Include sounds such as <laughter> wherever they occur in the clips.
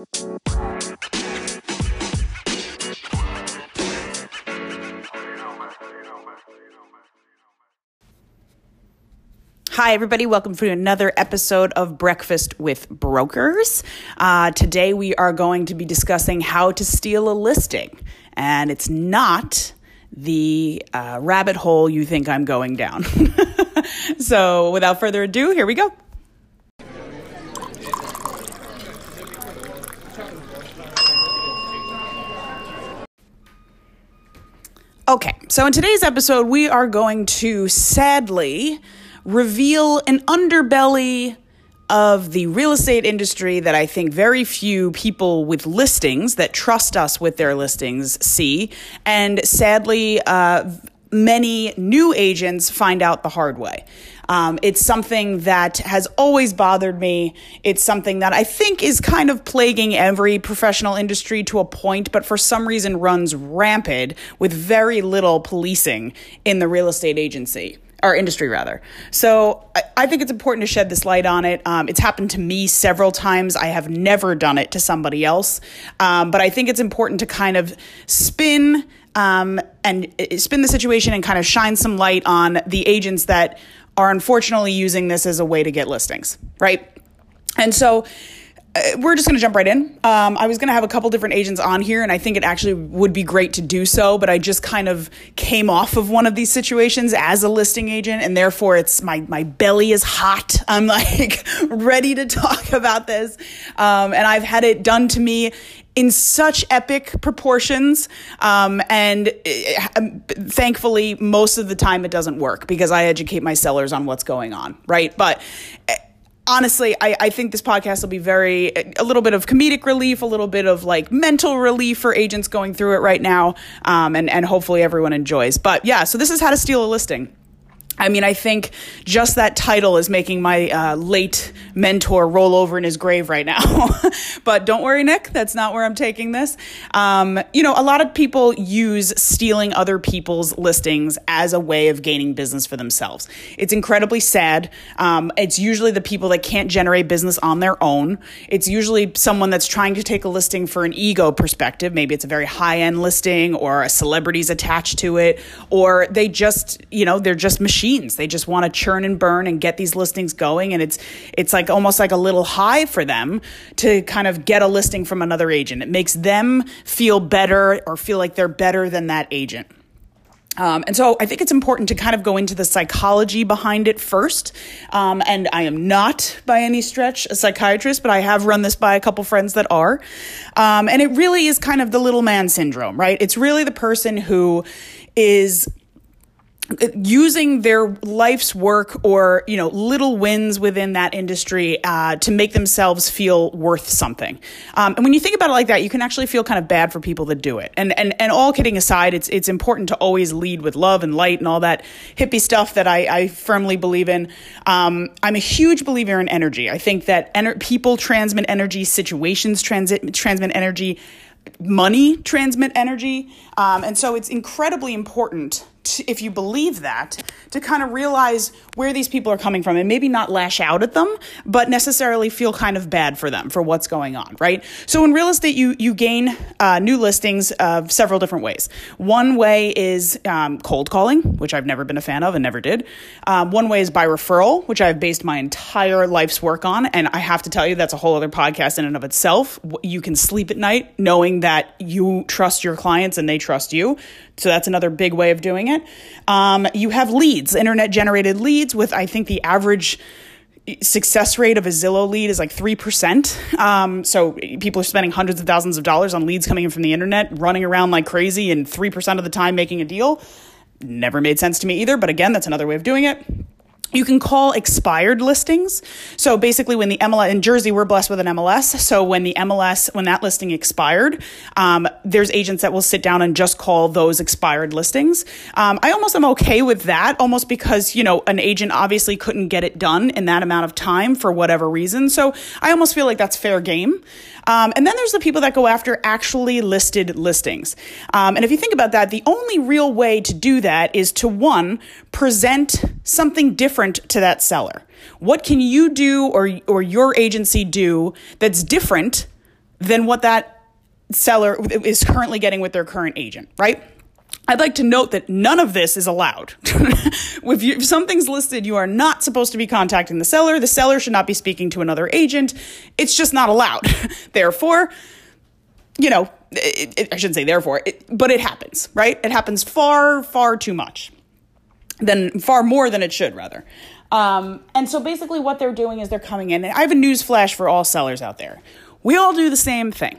Hi, everybody. Welcome to another episode of Breakfast with Brokers. Uh, today, we are going to be discussing how to steal a listing. And it's not the uh, rabbit hole you think I'm going down. <laughs> so, without further ado, here we go. Okay, so in today's episode, we are going to sadly reveal an underbelly of the real estate industry that I think very few people with listings that trust us with their listings see. And sadly, uh, many new agents find out the hard way. Um, it's something that has always bothered me. It's something that I think is kind of plaguing every professional industry to a point, but for some reason runs rampant with very little policing in the real estate agency or industry rather. So I, I, think it's important to shed this light on it. Um, it's happened to me several times. I have never done it to somebody else, um, but I think it's important to kind of spin um, and uh, spin the situation and kind of shine some light on the agents that are unfortunately using this as a way to get listings, right? And so uh, we're just going to jump right in. Um, I was going to have a couple different agents on here, and I think it actually would be great to do so. But I just kind of came off of one of these situations as a listing agent, and therefore it's my my belly is hot. <laughs> I'm like <laughs> ready to talk about this, um, and I've had it done to me in such epic proportions. Um, and uh, thankfully, most of the time it doesn't work because I educate my sellers on what's going on, right? But uh, honestly, I, I think this podcast will be very, a little bit of comedic relief, a little bit of like mental relief for agents going through it right now. Um, and, and hopefully everyone enjoys. But yeah, so this is how to steal a listing. I mean, I think just that title is making my uh, late mentor roll over in his grave right now. <laughs> but don't worry, Nick, that's not where I'm taking this. Um, you know, a lot of people use stealing other people's listings as a way of gaining business for themselves. It's incredibly sad. Um, it's usually the people that can't generate business on their own. It's usually someone that's trying to take a listing for an ego perspective. Maybe it's a very high end listing or a celebrity's attached to it, or they just, you know, they're just machines machines. They just want to churn and burn and get these listings going. And it's, it's like almost like a little high for them to kind of get a listing from another agent. It makes them feel better or feel like they're better than that agent. Um, and so I think it's important to kind of go into the psychology behind it first. Um, and I am not by any stretch a psychiatrist, but I have run this by a couple friends that are. Um, and it really is kind of the little man syndrome, right? It's really the person who is using their life's work or you know little wins within that industry uh, to make themselves feel worth something. Um, and when you think about it like that you can actually feel kind of bad for people that do it. And and and all kidding aside it's it's important to always lead with love and light and all that hippie stuff that I, I firmly believe in. Um, I'm a huge believer in energy. I think that ener- people transmit energy situations transit transmit energy money transmit energy. Um, and so it's incredibly important to, if you believe that, to kind of realize where these people are coming from and maybe not lash out at them, but necessarily feel kind of bad for them for what's going on, right? So in real estate, you you gain uh, new listings of several different ways. One way is um, cold calling, which I've never been a fan of and never did. Um, one way is by referral, which I've based my entire life's work on, and I have to tell you that's a whole other podcast in and of itself. You can sleep at night knowing that you trust your clients and they trust you. So that's another big way of doing it. Um, you have leads, internet generated leads, with I think the average success rate of a Zillow lead is like 3%. Um, so people are spending hundreds of thousands of dollars on leads coming in from the internet, running around like crazy, and 3% of the time making a deal. Never made sense to me either, but again, that's another way of doing it. You can call expired listings. So basically, when the MLS in Jersey, we're blessed with an MLS. So when the MLS, when that listing expired, um, there's agents that will sit down and just call those expired listings. Um, I almost am okay with that, almost because you know an agent obviously couldn't get it done in that amount of time for whatever reason. So I almost feel like that's fair game. Um, and then there's the people that go after actually listed listings. Um, and if you think about that, the only real way to do that is to one, present something different to that seller. What can you do or, or your agency do that's different than what that seller is currently getting with their current agent, right? I'd like to note that none of this is allowed. <laughs> if, you, if, something's listed, you are not supposed to be contacting the seller. The seller should not be speaking to another agent. It's just not allowed. <laughs> therefore, you know, it, it, I shouldn't say therefore, but it happens, right? It happens far, far too much. Than far more than it should, rather. Um, and so basically, what they're doing is they're coming in. And I have a news flash for all sellers out there. We all do the same thing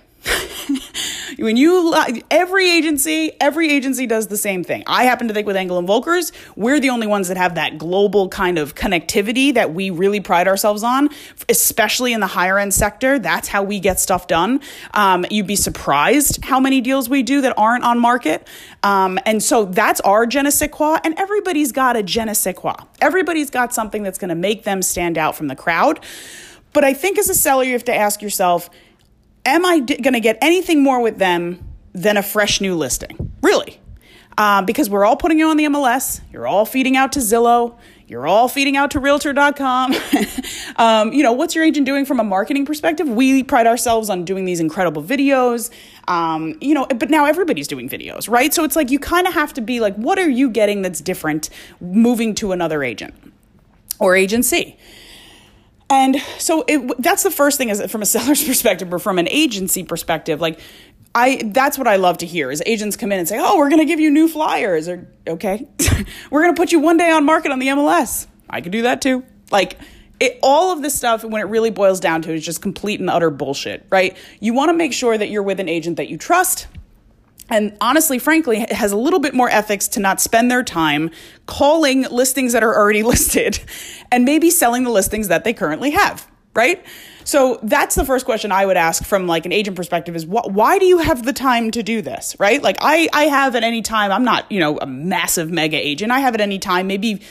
when you every agency every agency does the same thing. I happen to think with Engel and Völkers we're the only ones that have that global kind of connectivity that we really pride ourselves on especially in the higher end sector. That's how we get stuff done. Um, you'd be surprised how many deals we do that aren't on market. Um, and so that's our je and everybody's got a je everybody's got something that's going to make them stand out from the crowd. But i think as a seller you have to ask yourself am I d- going to get anything more with them than a fresh new listing? Really? Uh, because we're all putting you on the MLS, you're all feeding out to Zillow, you're all feeding out to realtor.com. <laughs> um, you know, what's your agent doing from a marketing perspective? We pride ourselves on doing these incredible videos. Um, you know, but now everybody's doing videos, right? So it's like you kind of have to be like, what are you getting that's different moving to another agent or agency? And so it, that's the first thing is from a <laughs> seller's perspective or from an agency perspective, like I that's what I love to hear is agents come in and say, "Oh, we're going to give you new flyers," or "Okay, <laughs> we're going to put you one day on market on the MLS." I could do that too. Like it, all of this stuff, when it really boils down to, is just complete and utter bullshit, right? You want to make sure that you're with an agent that you trust, and honestly, frankly, has a little bit more ethics to not spend their time calling listings that are already <laughs> listed and maybe selling the listings that they currently have, right? So that's the first question I would ask from like an agent perspective is wh- why do you have the time to do this, right? Like I I have at any time, I'm not, you know, a massive mega agent. I have at any time maybe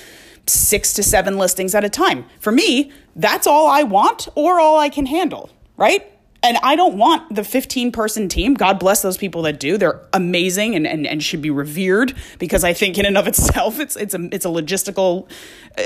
6 to 7 listings at a time. For me, that's all I want or all I can handle, right? And I don't want the 15 person team. God bless those people that do. They're amazing and, and, and should be revered because I think in and of itself, it's, it's a, it's a logistical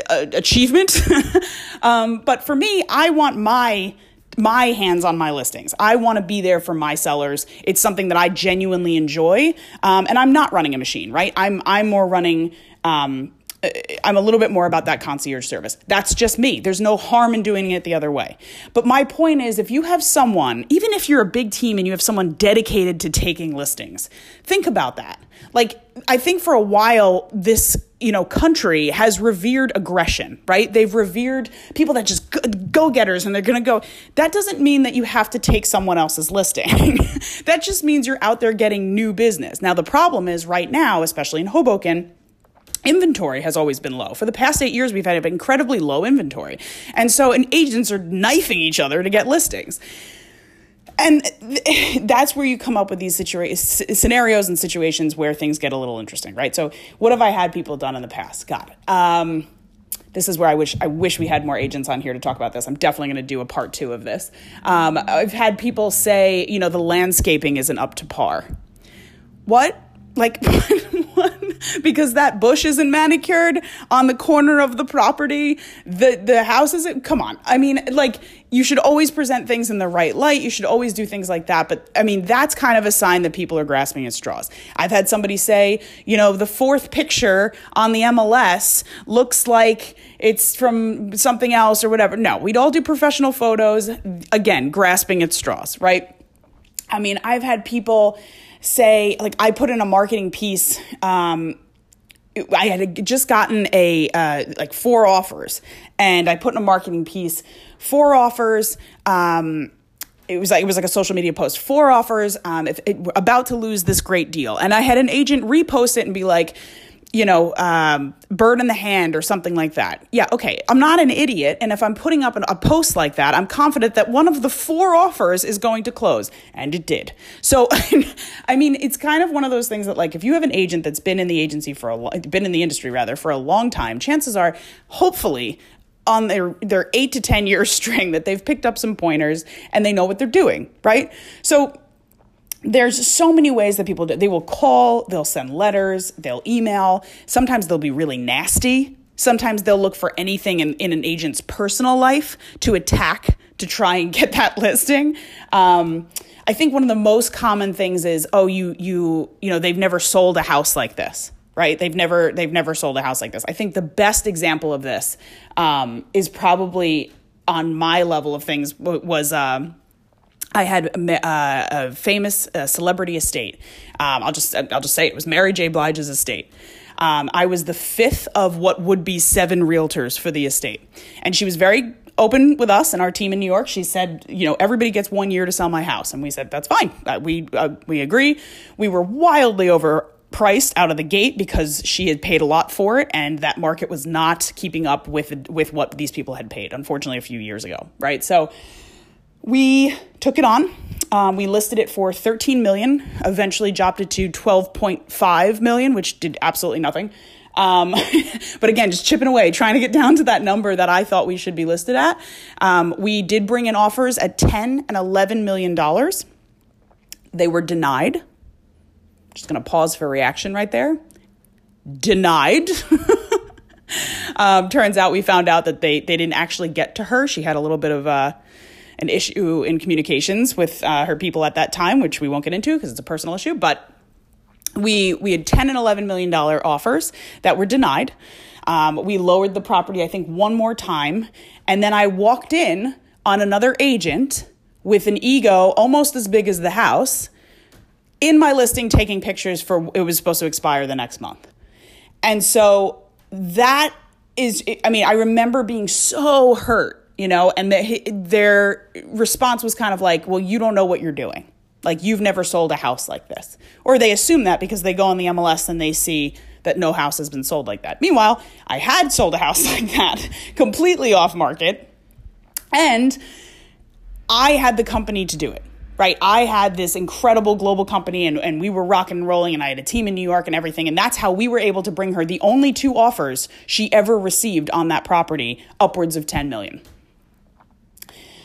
uh, achievement. <laughs> um, but for me, I want my, my hands on my listings. I want to be there for my sellers. It's something that I genuinely enjoy. Um, and I'm not running a machine, right? I'm, I'm more running, um, Uh, I'm a little bit more about that concierge service. That's just me. There's no harm in doing it the other way. But my point is if you have someone, even if you're a big team and you have someone dedicated to taking listings, think about that. Like I think for a while this, you know, country has revered aggression, right? They've revered people that just go-getters and they're going to go. That doesn't mean that you have to take someone else's listing. <laughs> that just means you're out there getting new business. Now the problem is right now, especially in Hoboken, inventory has always been low. For the past eight years, we've had incredibly low inventory. And so, and agents are knifing each other to get listings. And <laughs> that's where you come up with these situa- scenarios and situations where things get a little interesting, right? So, what have I had people done in the past? God, um, this is where I wish I wish we had more agents on here to talk about this. I'm definitely going to do a part two of this. Um, I've had people say, you know, the landscaping isn't up to par. What? Like, <laughs> because that bush isn't manicured on the corner of the property. The the house isn't. Come on. I mean, like you should always present things in the right light. You should always do things like that. But I mean, that's kind of a sign that people are grasping at straws. I've had somebody say, you know, the fourth picture on the MLS looks like it's from something else or whatever. No, we'd all do professional photos. Again, grasping at straws, right? I mean, I've had people say like I put in a marketing piece. Um, I had just gotten a uh, like four offers, and I put in a marketing piece four offers. Um, it was like it was like a social media post. Four offers. Um, if it, about to lose this great deal, and I had an agent repost it and be like, you know, um, bird in the hand or something like that. Yeah, okay. I'm not an idiot. And if I'm putting up an, a post like that, I'm confident that one of the four offers is going to close. And it did. So, <laughs> I mean, it's kind of one of those things that, like, if you have an agent that's been in the agency for a been in the industry rather for a long time, chances are, hopefully, on their their eight to ten year <laughs> string that they've picked up some pointers and they know what they're doing, right? So there's so many ways that people do. They will call, they'll send letters, they'll email. Sometimes they'll be really nasty. Sometimes they'll look for anything in, in an agent's personal life to attack, to try and get that <laughs> listing. Um, I think one of the most common things is, oh, you you you know they've never sold a house like this, right? They've never they've never sold a house like this. I think the best example of this um, is probably on my level of things was. Um, I had uh, a famous uh, celebrity estate. Um, I'll just I'll just say it, was Mary J. Blige's estate. Um, I was the fifth of what would be seven realtors for the estate, and she was very open with us and our team in New York. She said, you know, everybody gets one year to sell my house, and we said that's fine. Uh, we uh, we agree. We were wildly over priced out of the gate because she had paid a lot for it and that market was not keeping up with with what these people had paid unfortunately a few years ago right so we took it on. Um, we listed it for 13 million. Eventually, dropped it to 12.5 million, which did absolutely nothing. Um, <laughs> but again, just chipping away, trying to get down to that number that I thought we should be listed at. Um, we did bring in offers at 10 and 11 million dollars. They were denied. Just going to pause for reaction right there. Denied. <laughs> um, turns out we found out that they they didn't actually get to her. She had a little bit of uh, an issue in communications with uh, her people at that time, which we won't get into because it's a personal issue. But we we had 10 and 11 million dollar offers that were denied. Um, we lowered the property, I think, one more time, and then I walked in on another agent with an ego almost as big as the house in my listing, taking pictures for it was supposed to expire the next month, and so that is, I mean, I remember being so hurt you know, and the, their response was kind of like, well, you don't know what you're doing. Like, you've never sold a house like this. Or they assume that because they go on the MLS and they see that no house has been sold like that. Meanwhile, I had sold a house <laughs> like that, completely off market, and I had the company to do it right? I had this incredible global company and, and we were rocking and rolling, and I had a team in New York and everything. And that's how we were able to bring her the only two offers she ever received on that property, upwards of 10 million.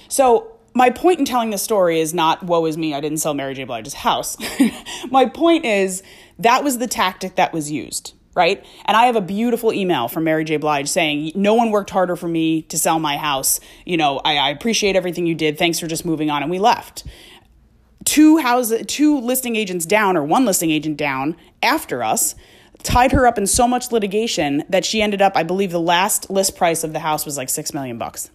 So, my point in telling this story is not, woe is me, I didn't sell Mary J. Blige's house. <laughs> my point is, that was the tactic that was used, right? And I have a beautiful email from Mary J. Blige saying, No one worked harder for me to sell my house. You know, I, I appreciate everything you did. Thanks for just moving on. And we left. Two house, two listing agents down, or one listing agent down after us, tied her up in so much litigation that she ended up, I believe, the last list price of the house was like six million bucks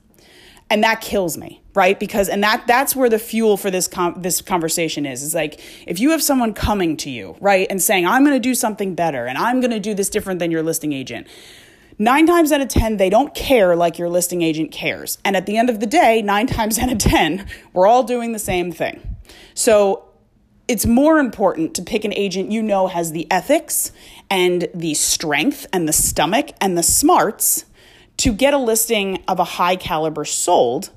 and that kills me right because and that that's where the fuel for this com- this conversation is is like if you have someone coming to you right and saying i'm going to do something better and i'm going to do this different than your listing agent Nine times out of 10, they don't care like your listing agent cares. And at the end of the day, nine <laughs> times out of 10, we're all doing the same thing. So it's more important to pick an agent you know has the ethics and the strength and the stomach and the smarts to get a listing of a high caliber sold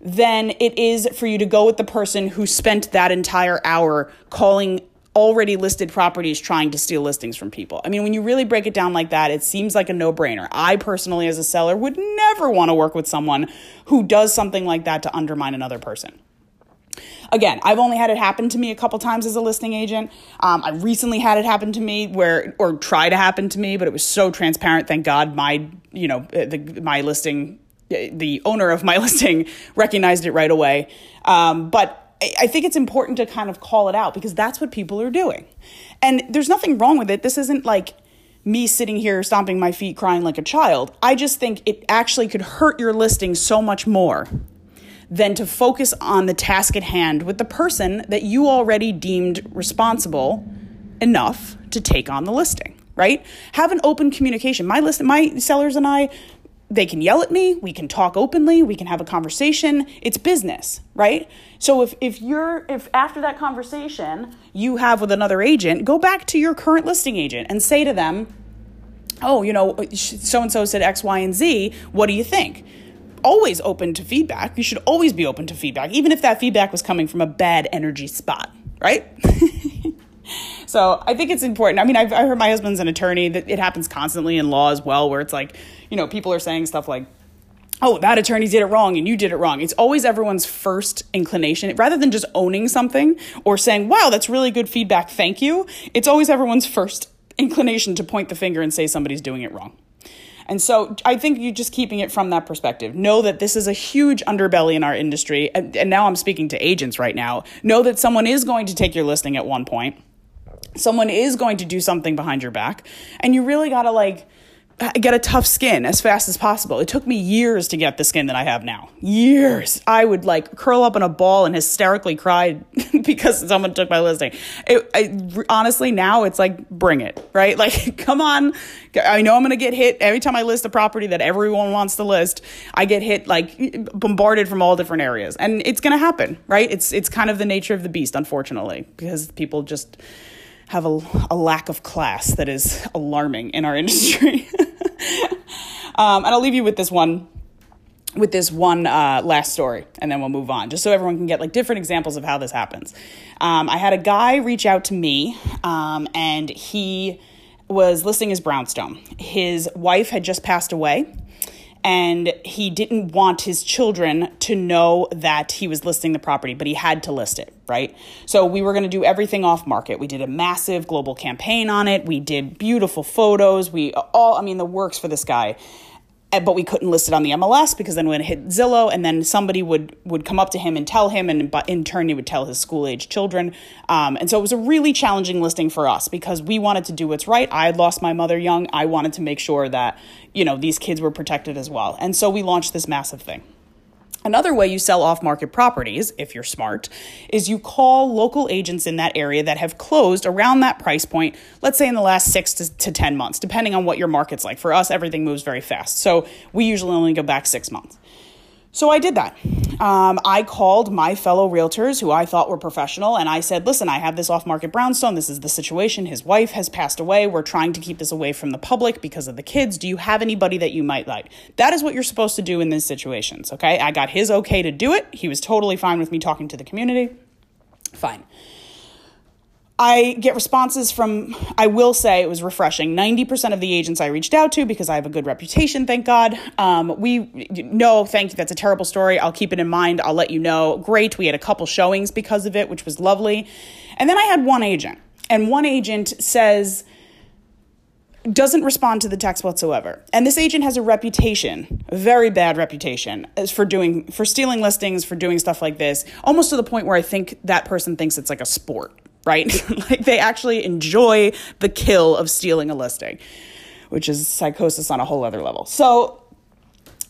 than it is for you to go with the person who spent that entire hour calling already listed properties trying to steal listings from people. I mean, when you really break it down like that, it seems like a no brainer. I personally, as a seller, would never want to work with someone who does something like that to undermine another person. Again, I've only had it happen to me a couple times as a listing agent. Um, I recently had it happen to me where, or try to happen to me, but it was so transparent. Thank God, my you know uh, the, my listing, uh, the owner of my <laughs> listing recognized it right away. Um, but I think it's important to kind of call it out because that's what people are doing, and there's nothing wrong with it. This isn't like me sitting here stomping my feet crying like a child. I just think it actually could hurt your listing so much more than to focus on the task at hand with the person that you already deemed responsible enough to take on the listing, right? Have an open communication. My list my sellers and I they can yell at me, we can talk openly, we can have a conversation. It's business, right? So if if you're if after that conversation you have with another agent, go back to your current listing agent and say to them, "Oh, you know, so and so said X, Y, and Z. What do you think?" Always open to feedback. You should always be open to feedback, even if that feedback was coming from a bad energy spot, right? <laughs> so I think it's important. I mean, I've, I heard my husband's an attorney that it happens constantly in law as well, where it's like, you know, people are saying stuff like, oh, that attorney did it wrong and you did it wrong. It's always everyone's first inclination. Rather than just owning something or saying, wow, that's really good feedback, thank you, it's always everyone's first inclination to point the finger and say somebody's doing it wrong. And so I think you just keeping it from that perspective. Know that this is a huge underbelly in our industry. And, and now I'm speaking to agents right now. Know that someone is going to take your listing at one point. Someone is going to do something behind your back. And you really got to like, Uh, get a tough skin as fast as possible. It took me years to get the skin that I have now. Years. I would like curl up in a ball and hysterically cry <laughs> because someone took my listing. It, I, honestly, now it's like, bring it, right? <laughs> Like, come on. I know I'm going to get hit every time I list a property that everyone wants to list. I get hit like bombarded from all different areas, and it's going to happen, right? It's it's kind of the nature of the beast, unfortunately, because people just have a, a lack of class that is alarming in our <laughs> industry. um, and I'll leave you with this one with this one uh, last story and then we'll move on just so everyone can get like different examples of how this happens um, i had a guy reach out to me um, and he was listing his brownstone his wife had just passed away and he didn't want his children to know that he was listing the property, but he had to list it, right? So we were going to do everything off market. We did a massive global campaign on it. We did beautiful photos. We all, I mean, the works for this guy but we couldn't list it on the MLS because then when it hit Zillow, and then somebody would would come up to him and tell him, and in turn he would tell his school age children. Um, and so it was a really challenging listing for us because we wanted to do what's right. I had lost my mother young. I wanted to make sure that you know these kids were protected as well, and so we launched this massive thing. Another way you sell off market properties, if you're smart, is you call local agents in that area that have closed around that price point, let's say in the last six to, to 10 months, depending on what your market's like. For us, everything moves very fast. So we usually only go back six months. So I did that. Um, I called my fellow realtors who I thought were professional and I said, listen, I have this off market brownstone. This is the situation. His wife has passed away. We're trying to keep this away from the public because of the kids. Do you have anybody that you might like? That is what you're supposed to do in these situations. Okay. I got his okay to do it. He was totally fine with me talking to the community. Fine. I get responses from, I will say it was refreshing. 90% of the agents I reached out to, because I have a good reputation, thank God. Um, we, no, thank you. That's a terrible story. I'll keep it in mind. I'll let you know. Great. We had a couple showings because of it, which was lovely. And then I had one agent, and one agent says, doesn't respond to the text whatsoever. And this agent has a reputation, a very bad reputation, for doing for stealing listings, for doing stuff like this, almost to the point where I think that person thinks it's like a sport right? <laughs> like they actually enjoy the kill of stealing a listing, which is psychosis on a whole other level. So,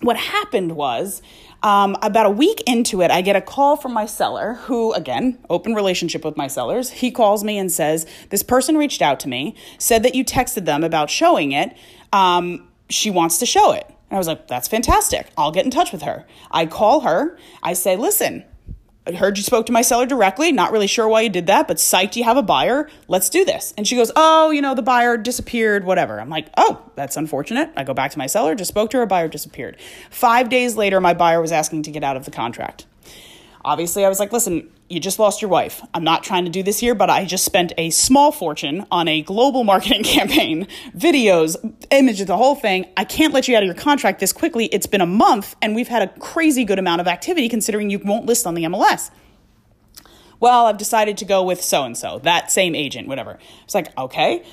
what happened was um, about a week into it, I get a call from my seller, who, again, open relationship with my sellers. He calls me and says, This person reached out to me, said that you texted them about showing it. Um, she wants to show it. And I was like, That's fantastic. I'll get in touch with her. I call her. I say, Listen, I heard you spoke to my seller directly. Not really sure why you did that, but psyched you have a buyer. Let's do this. And she goes, Oh, you know, the buyer disappeared, whatever. I'm like, Oh, that's unfortunate. I go back to my seller, just spoke to her, buyer disappeared. Five days later, my buyer was asking to get out of the contract. Obviously, I was like, Listen, you just lost your wife. I'm not trying to do this here, but I just spent a small fortune on a global marketing <laughs> campaign, videos, images, the whole thing. I can't let you out of your contract this quickly. It's been a month and we've had a crazy good amount of activity considering you won't list on the MLS. Well, I've decided to go with so and so, that same agent, whatever. It's like, okay,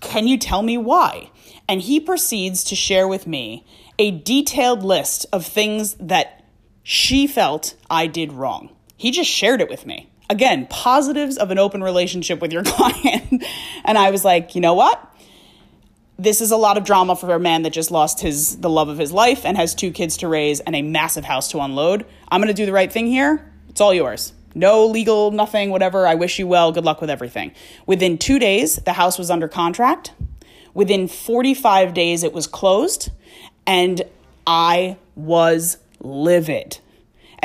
can you tell me why? And he proceeds to share with me a detailed list of things that she felt I did wrong. He just shared it with me. Again, positives of an open relationship with your <laughs> client. and I was like, you know what? This is a lot of drama for a man that just lost his the love of his life and has two kids to raise and a massive house to unload. I'm going to do the right thing here. It's all yours. No legal, nothing, whatever. I wish you well. Good luck with everything. Within 2 days, the house was under contract. Within 45 days it was closed and I was livid.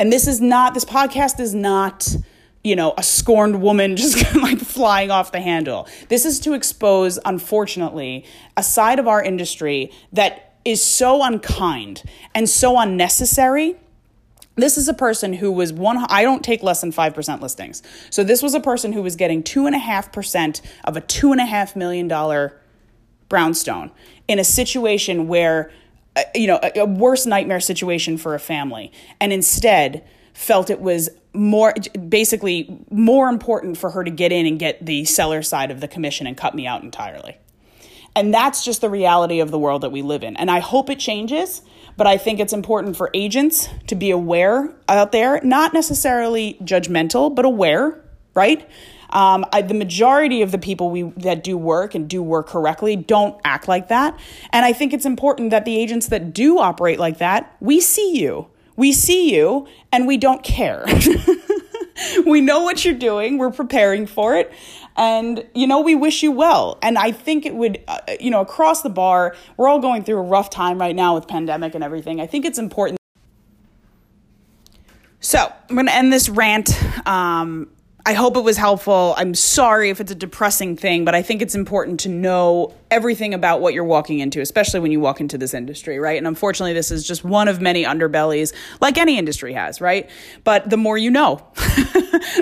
And this is not, this podcast is not, you know, a scorned woman <laughs> just <laughs> like flying off the handle. This is to expose, unfortunately, a side of our industry that is so unkind and so unnecessary. This is a person who was one, I don't take less than 5% listings. So this was a person who was getting 2.5% of a $2.5 million brownstone in a situation where you know, a, a worse nightmare situation for a family, and instead felt it was more basically more important for her to get in and get the seller side of the commission and cut me out entirely. And that's just the reality of the world that we live in. And I hope it changes, but I think it's important for agents to be aware out there, not necessarily judgmental, but aware, right? Um, I, the majority of the people we that do work and do work correctly don't act like that, and I think it's important that the agents that do operate like that, we see you, we see you, and we don't care. <laughs> we know what you're doing. We're preparing for it. And, you know, we wish you well. And I think it would, uh, you know, across the bar, we're all going through a rough time right now with pandemic and everything. I think it's important. So I'm going to end this rant. Um, I hope it was helpful. I'm sorry if it's a depressing thing, but I think it's important to know everything about what you're walking into, especially when you walk into this industry, right? And unfortunately, this is just one of many underbellies, like any industry has, right? But the more you know, <laughs>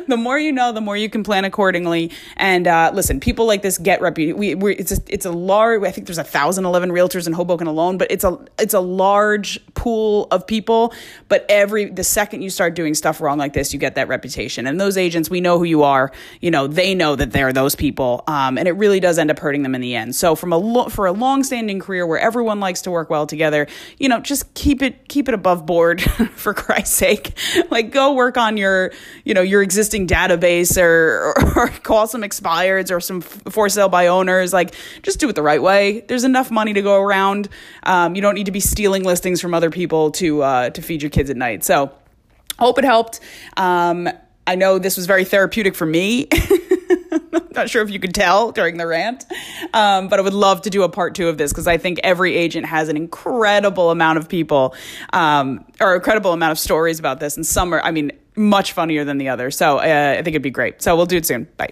the more you know, the more you can plan accordingly. And uh, listen, people like this get reputed. We, it's a, it's a large. I think there's a thousand eleven realtors in Hoboken alone, but it's a it's a large pool of people. But every the second you start doing stuff wrong like this, you get that reputation. And those agents, we know who you are. You know, they know that they're those people, um, and it really does end up hurting them in the end. So from a lo- for a long-standing career where everyone likes to work well together, you know, just keep it keep it above board <laughs> for Christ's sake. like go work on your, you know, your existing database or, or, <laughs> or call some expireds or some for sale by owners. Like just do it the right way. There's enough money to go around. Um, you don't need to be stealing listings from other people to uh, to feed your kids at night. So I hope it helped. Um, I know this was very therapeutic for me. <laughs> <laughs> Not sure if you could tell during the rant, um, but I would love to do a part two of this because I think every agent has an incredible amount of people um, or incredible amount of stories about this, and some are, I mean, much funnier than the other. So uh, I think it'd be great. So we'll do it soon. Bye.